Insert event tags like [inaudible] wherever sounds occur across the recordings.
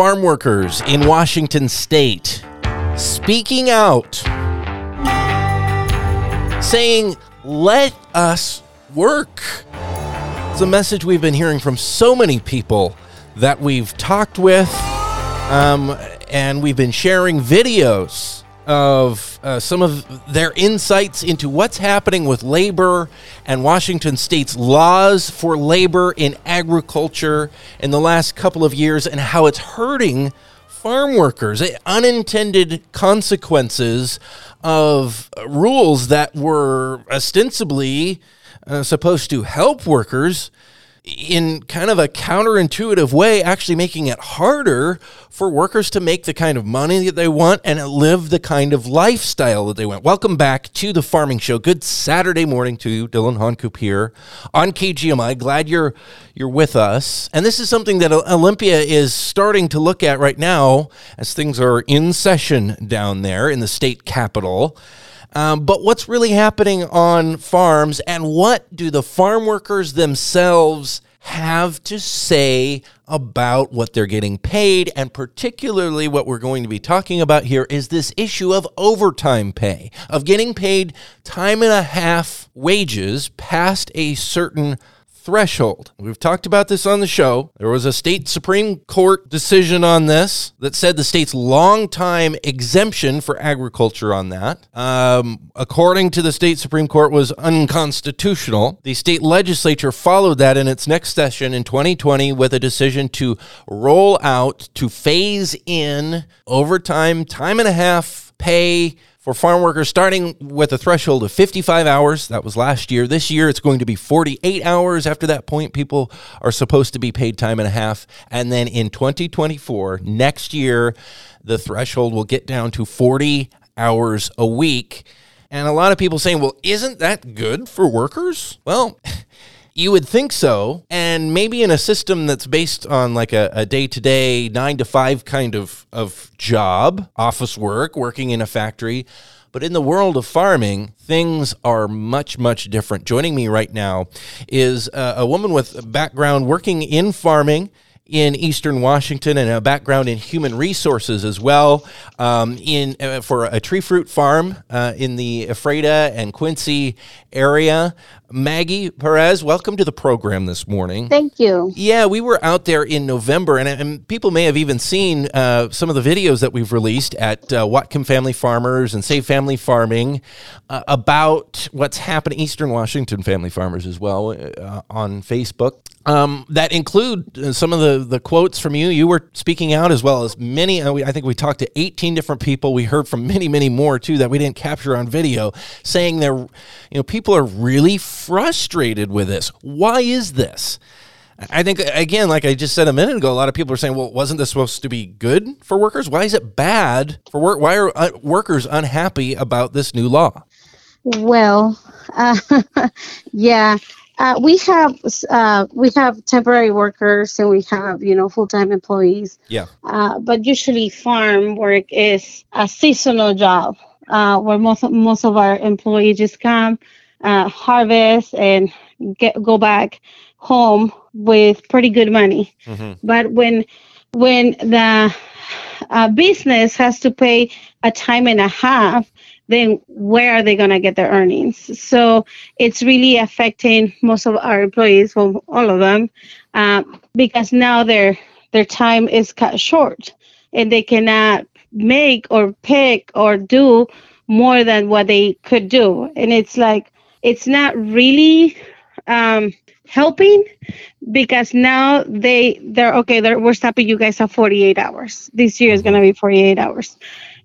farm workers in Washington state speaking out, saying, Let us work. It's a message we've been hearing from so many people that we've talked with, um, and we've been sharing videos of uh, some of their insights into what's happening with labor and Washington state's laws for labor in agriculture in the last couple of years and how it's hurting farm workers, eh, unintended consequences of rules that were ostensibly uh, supposed to help workers in kind of a counterintuitive way, actually making it harder for workers to make the kind of money that they want and live the kind of lifestyle that they want. Welcome back to the Farming Show. Good Saturday morning to you, Dillon Honcoop here on KGMI. Glad you're you're with us. And this is something that Olympia is starting to look at right now as things are in session down there in the state capital. Um, but what's really happening on farms and what do the farm workers themselves have to say about what they're getting paid. And particularly, what we're going to be talking about here is this issue of overtime pay, of getting paid time and a half wages past a certain threshold. We've talked about this on the show. There was a state Supreme Court decision on this that said the state's long time exemption for agriculture on that, um, according to the state Supreme Court, was unconstitutional. The state legislature followed that in its next session in 2020 with a decision to roll out, to phase in overtime, time and a half pay for farm workers starting with a threshold of 55 hours. That was last year. This year it's going to be 48 hours. After that point, people are supposed to be paid time and a half. And then in 2024, next year, the threshold will get down to 40 hours a week. And a lot of people saying, well, isn't that good for workers? Well, [laughs] You would think so. And maybe in a system that's based on like a day to day, nine to five kind of, of job, office work, working in a factory. But in the world of farming, things are much, much different. Joining me right now is a, a woman with a background working in farming in Eastern Washington and a background in human resources as well. Um, in uh, for a tree fruit farm uh, in the Ephrata and Quincy area. Maggie Perez, welcome to the program this morning. Thank you. Yeah, we were out there in November, and, and people may have even seen uh, some of the videos that we've released at uh, Whatcom Family Farmers and Save Family Farming uh, about what's happening, Eastern Washington Family Farmers as well, uh, on Facebook. Um, that include uh, some of the, the quotes from you. You were speaking out as well as many. Uh, I think we talked to 18 different people. We heard from many, many more too that we didn't capture on video, saying they're, you know, people are really frustrated with this. Why is this? I think again, like I just said a minute ago, a lot of people are saying, "Well, wasn't this supposed to be good for workers? Why is it bad for work? Why are uh, workers unhappy about this new law?" Well, uh, [laughs] yeah, uh, we have uh, we have temporary workers and we have you know full time employees. Yeah. Uh, but usually farm work is a seasonal job uh, where most of, most of our employees just come, uh, harvest, and get go back home with pretty good money. Mm-hmm. But when when the uh, business has to pay a time and a half then where are they going to get their earnings? So it's really affecting most of our employees, well, all of them, uh, because now their their time is cut short, and they cannot make or pick or do more than what they could do, and it's like it's not really um, helping because now they they're okay. They're, we're stopping you guys at 48 hours. This year is going to be 48 hours.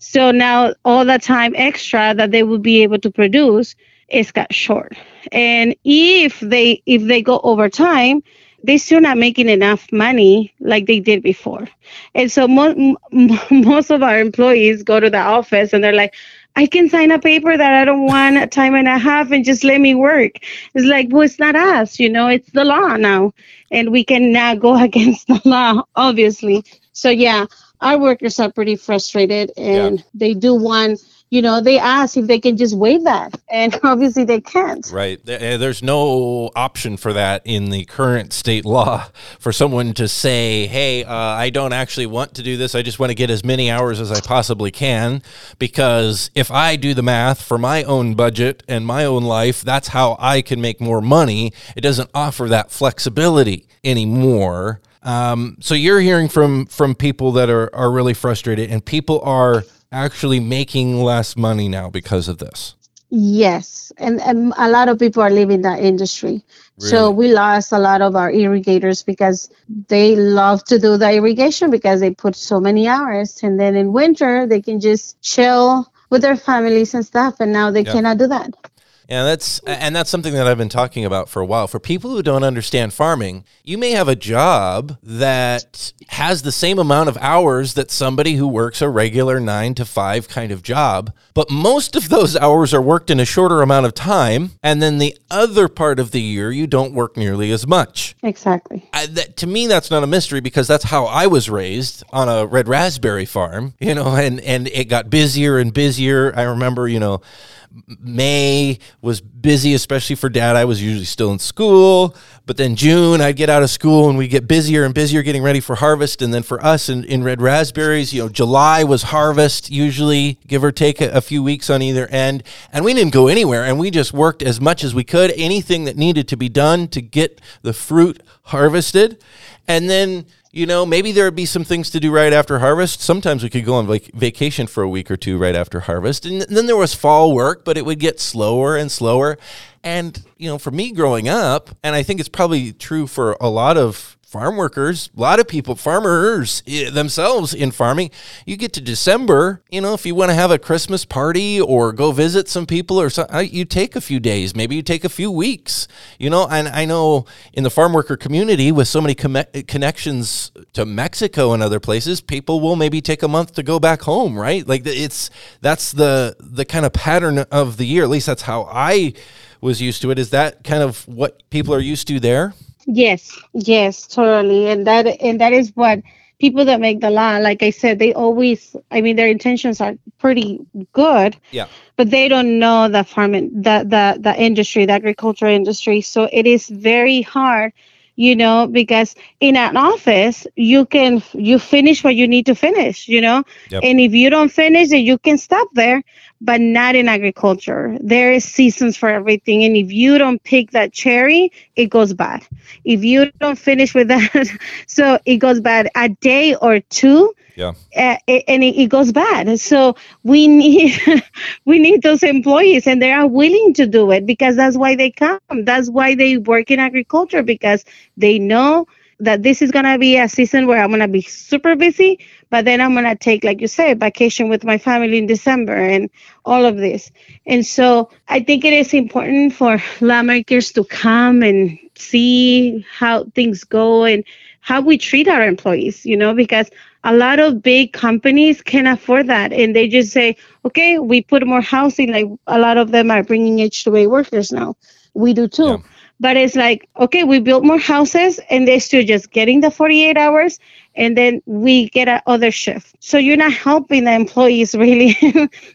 So now all the time extra that they will be able to produce is cut short. And if they if they go over time, they're still not making enough money like they did before. And so mo- [laughs] most of our employees go to the office and they're like, I can sign a paper that I don't want a time and a half and just let me work. It's like, well, it's not us, you know, it's the law now. And we can now go [laughs] against the law, obviously. So, yeah, our workers are pretty frustrated and yeah. they do want you know, they ask if they can just waive that, and [laughs] obviously they can't. Right. Eh, there's no option for that in the current state law [laughs] for someone to say, "Hey, uh, I don't actually want to do this. I just want to get as many hours as I possibly can." Because if I do the math for my own budget and my own life, that's how I can make more money. It doesn't offer that flexibility anymore. Um, so you're hearing from from people that are are really frustrated, and people are actually making less money now because of this. Yes, and, and a lot of people are leaving that industry. Really? So we lost a lot of our irrigators because they love to do the irrigation because they put so many hours, and then in winter they can just chill with their families and stuff, and now they yep. cannot do that. Yeah, that's and that's something that I've been talking about for a while. For people who don't understand farming, you may have a job that has the same amount of hours that somebody who works a regular 9 to 5 kind of job, but most of those hours are worked in a shorter amount of time, and then the other part of the year you don't work nearly as much. Exactly. I, that, to me that's not a mystery because that's how I was raised on a red raspberry farm, you know, and and it got busier and busier. I remember, you know, May was busy, especially for dad. I was usually still in school, but then June I'd get out of school and we get busier and busier getting ready for harvest. And then for us in, in red raspberries, you know, July was harvest, usually give or take a, a few weeks on either end. And we didn't go anywhere and we just worked as much as we could, anything that needed to be done to get the fruit harvested. And then you know, maybe there would be some things to do right after harvest. Sometimes we could go on like vacation for a week or two right after harvest. And then there was fall work, but it would get slower and slower. And, you know, for me growing up, and I think it's probably true for a lot of farm workers, a lot of people, farmers eh, themselves in farming, you get to December, you know, if you want to have a Christmas party or go visit some people or something, you take a few days, maybe you take a few weeks, you know, and I know in the farm worker community with so many com- connections to Mexico and other places, people will maybe take a month to go back home, right? Like it's, that's the, the kind of pattern of the year. At least that's how I was used to it. Is that kind of what people are used to there? Yes, yes, totally. And that and that is what people that make the law, like I said, they always I mean their intentions are pretty good. Yeah. But they don't know the farming the the the industry, the agricultural industry. So it is very hard you know because in an office you can you finish what you need to finish you know yep. and if you don't finish it you can stop there but not in agriculture. There is seasons for everything and if you don't pick that cherry it goes bad. If you don't finish with that [laughs] so it goes bad a day or two yeah. uh, and it, it, goes bad. So we [laughs] need we need those employees and they are willing to do it because that's why they come. That's why they work in agriculture because they know that this is to be a season where i'm to be super busy but then i'm to take like you said vacation with my family in december and all of this. And so i think it is important for lawmakers to come and see how things go and how we treat our employees you know because a lot of big companies can afford that. And they just say okay we put more housing like a lot of them are bringing h2a workers now. We do too. Yeah. But it's like okay we built more houses and they're still just getting the 48 hours and then we get a other shift. So you're not helping the employees [laughs] really.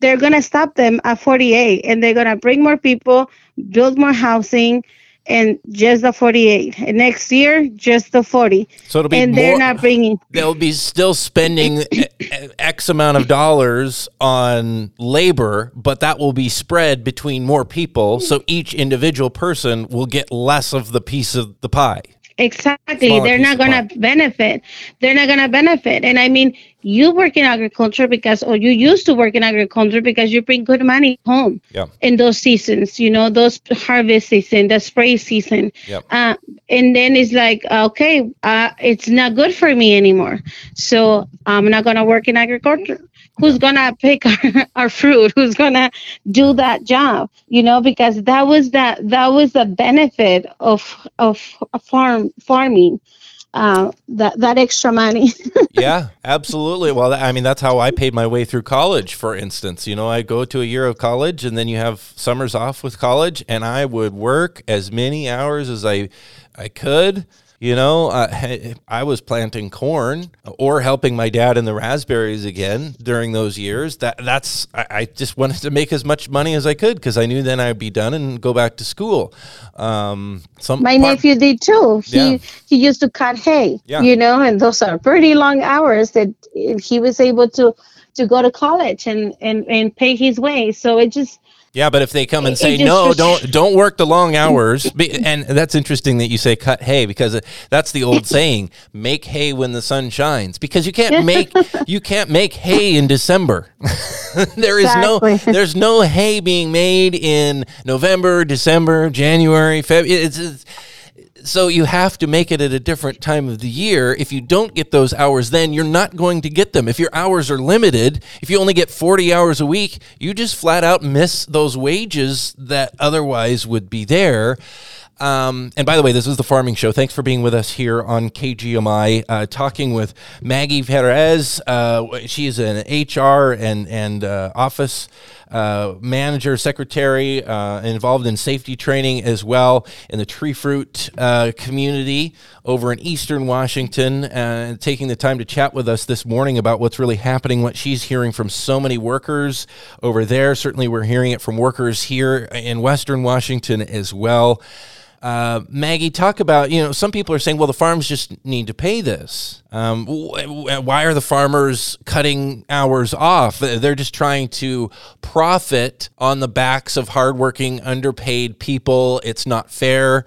They're going to stop them at 48 and they're going to bring more people build more housing and just the 48. And next year, just the 40. So it'll be and more, they're not bringing. They'll be still spending [coughs] X amount of dollars on labor, but that will be spread between more people. So each individual person will get less of the piece of the pie. Exactly. They're not going to benefit. They're not going to benefit. And I mean, you work in agriculture because, or you used to work in agriculture because you bring good money home yeah. in those seasons, you know, those harvest season, the spray season. Yep. Uh, and then it's like, okay, uh, it's not good for me anymore. So I'm not going to work in agriculture who's gonna pick our, [laughs] our fruit who's gonna do that job you know because that was that that was the benefit of of farm farming uh, that that extra money. [laughs] yeah, absolutely. Well, I mean, that's how I paid my way through college. For instance, you know, I go to a year of college, and then you have summers off with college, and I would work as many hours as I I could You know, uh, [laughs] I was planting corn or helping my dad in the raspberries again during those years. That that's I, I just wanted to make as much money as I could because I knew then I'd be done and go back to school. Um, some my part- nephew did too. He yeah. he used to cut hay. Yeah. You know, and those are pretty long hours that he was able to to go to college and and and pay his way. So it just yeah, but if they come and say no, don't [laughs] don't work the long hours, and that's interesting that you say cut hay because uh, that's the old saying: make hay when the sun shines. Because you can't [laughs] make you can't make hay in December. [laughs] there is exactly. no there's no hay being made in November, December, January, February. It's, it's so you have to make it at a different time of the year. If you don't get those hours, then you're not going to get them. If your hours are limited, if you only get 40 hours a week, you just flat out miss those wages that otherwise would be there. Um, and by the way, this is the Farming Show. Thanks for being with us here on KGMI, uh, talking with Maggie Perez. Uh, she is an HR and and uh, office uh, manager, secretary, uh, involved in safety training as well in the tree fruit uh, community over in Eastern Washington, and taking the time to chat with us this morning about what's really happening, what she's hearing from so many workers over there. Certainly, we're hearing it from workers here in Western Washington as well. Uh, Maggie, talk about, you know, some people are saying, well, the farms just need to pay this. Um, why are the farmers cutting hours off? They're just trying to profit on the backs of hardworking, underpaid people. It's not fair.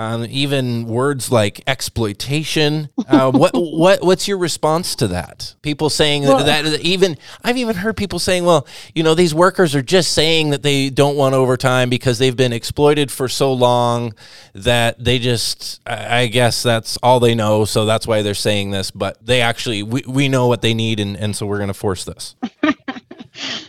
Um, even words like exploitation. Uh, what [laughs] what what's your response to that? People saying well, that, that, even I've even heard people saying, well, you know, these workers are just saying that they don't want overtime because they've been exploited for so long that they just I guess that's all they know, so that's why they're saying this. But they actually we, we know what they need, and and so we're going to force this. [laughs]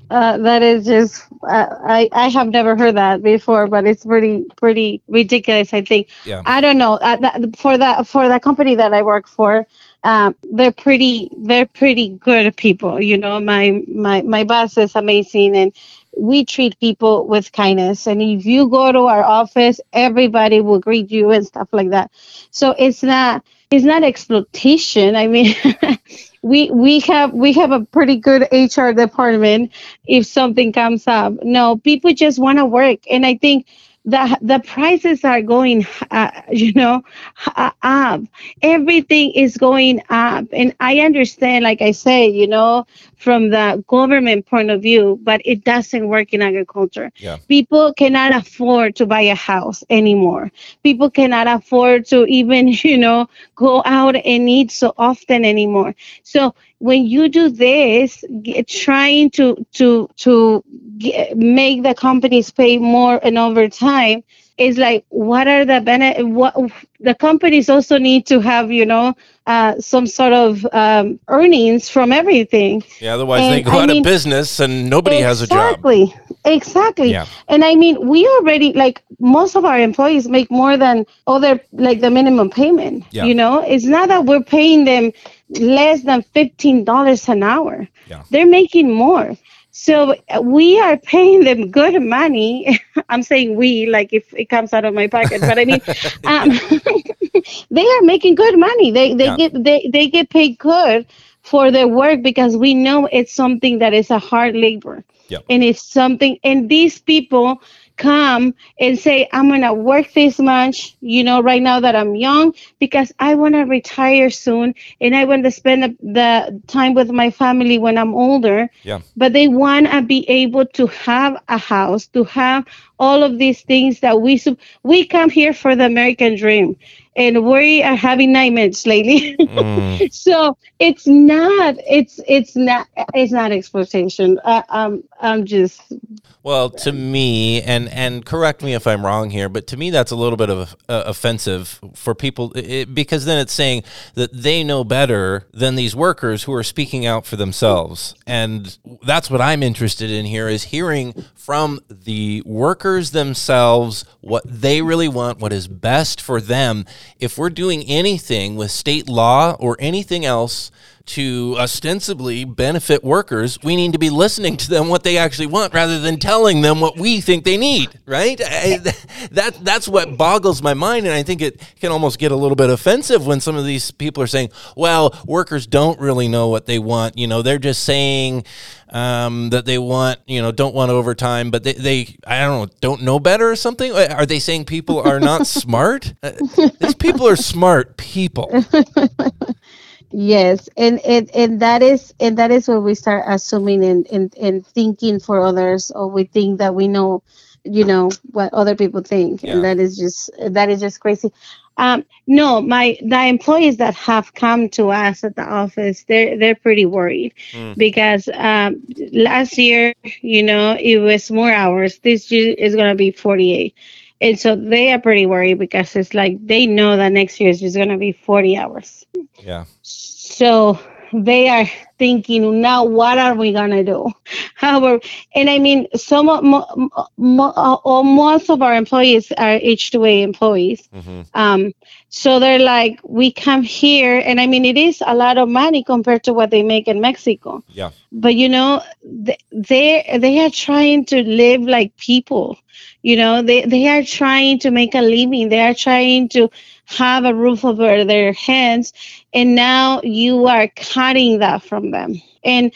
Uh, that is just uh, I I have never heard that before, but it's pretty pretty ridiculous. I think. Yeah. I don't know. Uh, that, for that for that company that I work for, um, they're pretty they're pretty good people. You know, my my my boss is amazing, and we treat people with kindness. And if you go to our office, everybody will greet you and stuff like that. So it's not it's not exploitation. I mean. [laughs] we we have we have a pretty good HR department if something comes up. No, people just want to work, and I think the the prices are going uh, [laughs] you know up. Everything is going up. And i understand like i say you know from the government point of view but it doesn't work in agriculture. Yeah. people cannot afford to buy a house anymore. People cannot afford to even [laughs] you know go out and eat so often anymore. So when you do this get, trying to to to get, make the companies pay more and over time is like what are the benefit what the companies also need to have you know uh, some sort of um, earnings from everything yeah otherwise and, they go I out mean, of business and nobody exactly, has a job exactly exactly yeah. and i mean we already like most of our employees make more than other like the minimum payment yeah. you know it's not that we're paying them less than $15 an hour. Yeah. They're making more. So we are paying them good money. [laughs] I'm saying we, like if it comes out of my pocket, but I mean, [laughs] um, [laughs] they are making good money. They they yeah. get they, they get paid good for their work because we know it's something that is a hard labor. Yep. And it's something, and these people come and say, I'm going to work this much, you know, right now that I'm young, because I want to retire soon and I want to spend the, the, time with my family when I'm older. Yeah. But they want to be able to have a house, to have all of these things that we, we come here for the American dream and we are having nightmares lately. mm. [laughs] So it's not, it's, it's not, it's not exploitation. I, I'm, I'm just well, to me, and and correct me if I'm wrong here, but to me that's a little bit of uh, offensive for people it, because then it's saying that they know better than these workers who are speaking out for themselves, and that's what I'm interested in here is hearing from the workers themselves what they really want, what is best for them. If we're doing anything with state law or anything else to ostensibly benefit workers, we need to be listening to them what they actually want rather than telling them what we think they need, right? I, that that's what boggles my mind and I think it can almost get a little bit offensive when some of these people are saying, "Well, workers don't really know what they want, you know, they're just saying um, that they want, you know, don't want overtime, but they, they, I don't know, don't know better or something? Are they saying people are not [laughs] smart? Uh, these people are smart people. [laughs] yes and, and and that is and that is where we start assuming and, and and thinking for others or we think that we know you know what other people think yeah. and that is just that is just crazy um, no my the employees that have come to us at the office they're they're pretty worried mm. because um, last year you know it was more hours this year is going to be 48 and so they are pretty worried because it's like they know that next year is just going to be 40 hours. Yeah. So they are thinking now what are we gonna do? [laughs] And i mean some mo, mo, uh, most of our employees are h2a employees. Mm-hmm. um, so they're like we come here and i mean it is a lot of money compared to what they make in mexico. Yeah. But you know they they are trying to live like people you know? They they are trying to make a living. They are trying to have a roof over their heads. And now you are cutting that from them. And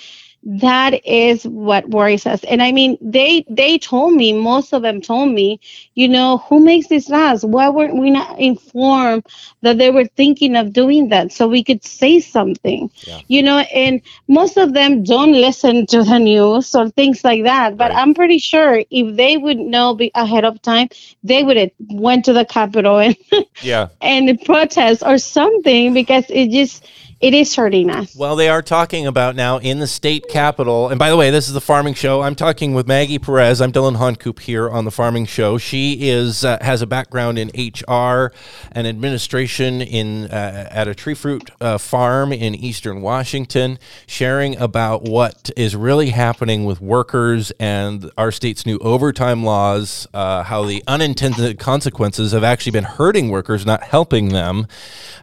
that is what worries us. And i mean they they told me most of them told me you know who makes these laws? Why weren't we not informed that they were thinking of doing that so we could say something? Yeah. you know and most of them don't listen to the news or things like that. But right. i'm pretty sure if they would know ahead of time they would have went to the capitol and yeah. [laughs] and protest or something because it just it is hurting us. Well, they are talking about now in the state capital. And by the way, this is the Farming Show. I'm talking with Maggie Perez. I'm Dillon Honcoop here on the Farming Show. She is uh, has a background in HR and administration in uh, at a tree fruit uh, farm in eastern Washington, sharing about what is really happening with workers and our state's new overtime laws. Uh, how the unintended consequences have actually been hurting workers, not helping them.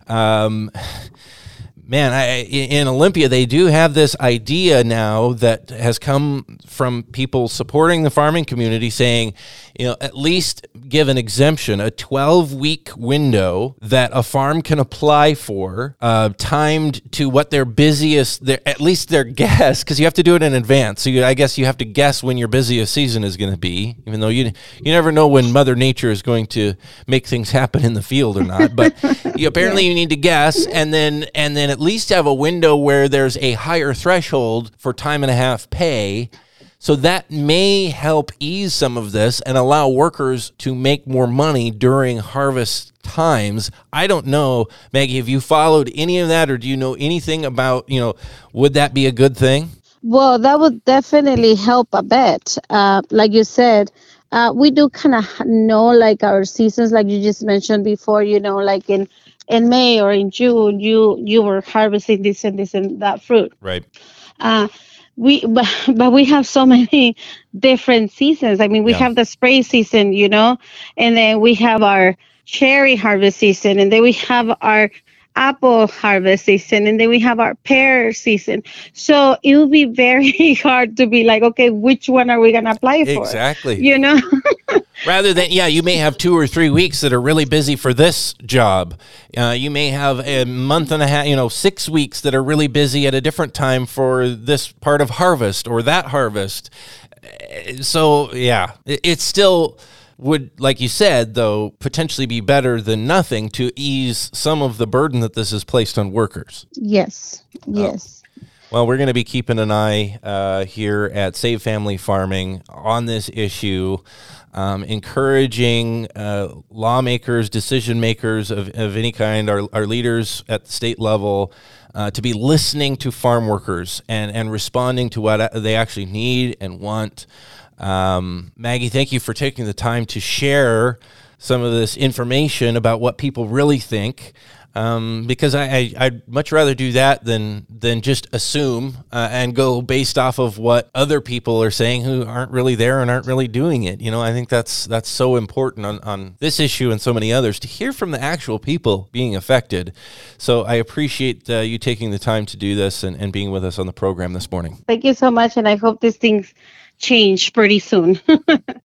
Um, man, I, in Olympia, they do have this idea now that has come from people supporting the farming community saying, you know, at least give an exemption, a 12 week window that a farm can apply for, uh, timed to what their busiest, their, at least their [laughs] guess, because you have to do it in advance. So you, I guess you have to guess when your busiest season is going to be, even though you you never know when Mother Nature is going to make things happen in the field or not. But [laughs] you, apparently, you need to guess, and then and then at least have a window where there's a higher threshold for time and a half pay so that may help ease some of this and allow workers to make more money during harvest times. I don't know, Maggie, have you followed any of that or do you know anything about, you know, would that be a good thing? Well, that would definitely help a bit. Uh, like you said, uh, we do kind of know like our seasons, like you just mentioned before, you know, like in in May or in June, you you were harvesting this and this and that fruit. Right. Uh, we [laughs] but, but we have so many different seasons i mean we yeah. have the spray season you know and then we have our cherry harvest season and then we have our apple harvest season and then we have our pear season. So it will be very [laughs] hard to be like okay which one are we going to apply for? Exactly. You know? [laughs] Rather than yeah you may have two or three weeks that are really busy for this job. Uh, you may have a month and a half you know six weeks that are really busy at a different time for this part of harvest or that harvest. So yeah it's still would, like you said, though, potentially be better than nothing to ease some of the burden that this has placed on workers. Yes. Yes. Oh. Well, we're going to be keeping an eye uh, here at Save Family Farming on this issue, um, encouraging uh, lawmakers, decision makers of, of any kind, our, our leaders at the state level, uh, to be listening to farm workers and, and responding to what they actually need and want. Um, Maggie, thank you for taking the time to share some of this information about what people really think. um, because I, I I'd much rather do that than than just assume uh, and go based off of what other people are saying who aren't really there and aren't really doing it. You know, I think that's that's so important on on this issue and so many others to hear from the actual people being affected. So I appreciate uh, you taking the time to do this and, and being with us on the program this morning. Thank you so much, and I hope these things change pretty soon. [laughs]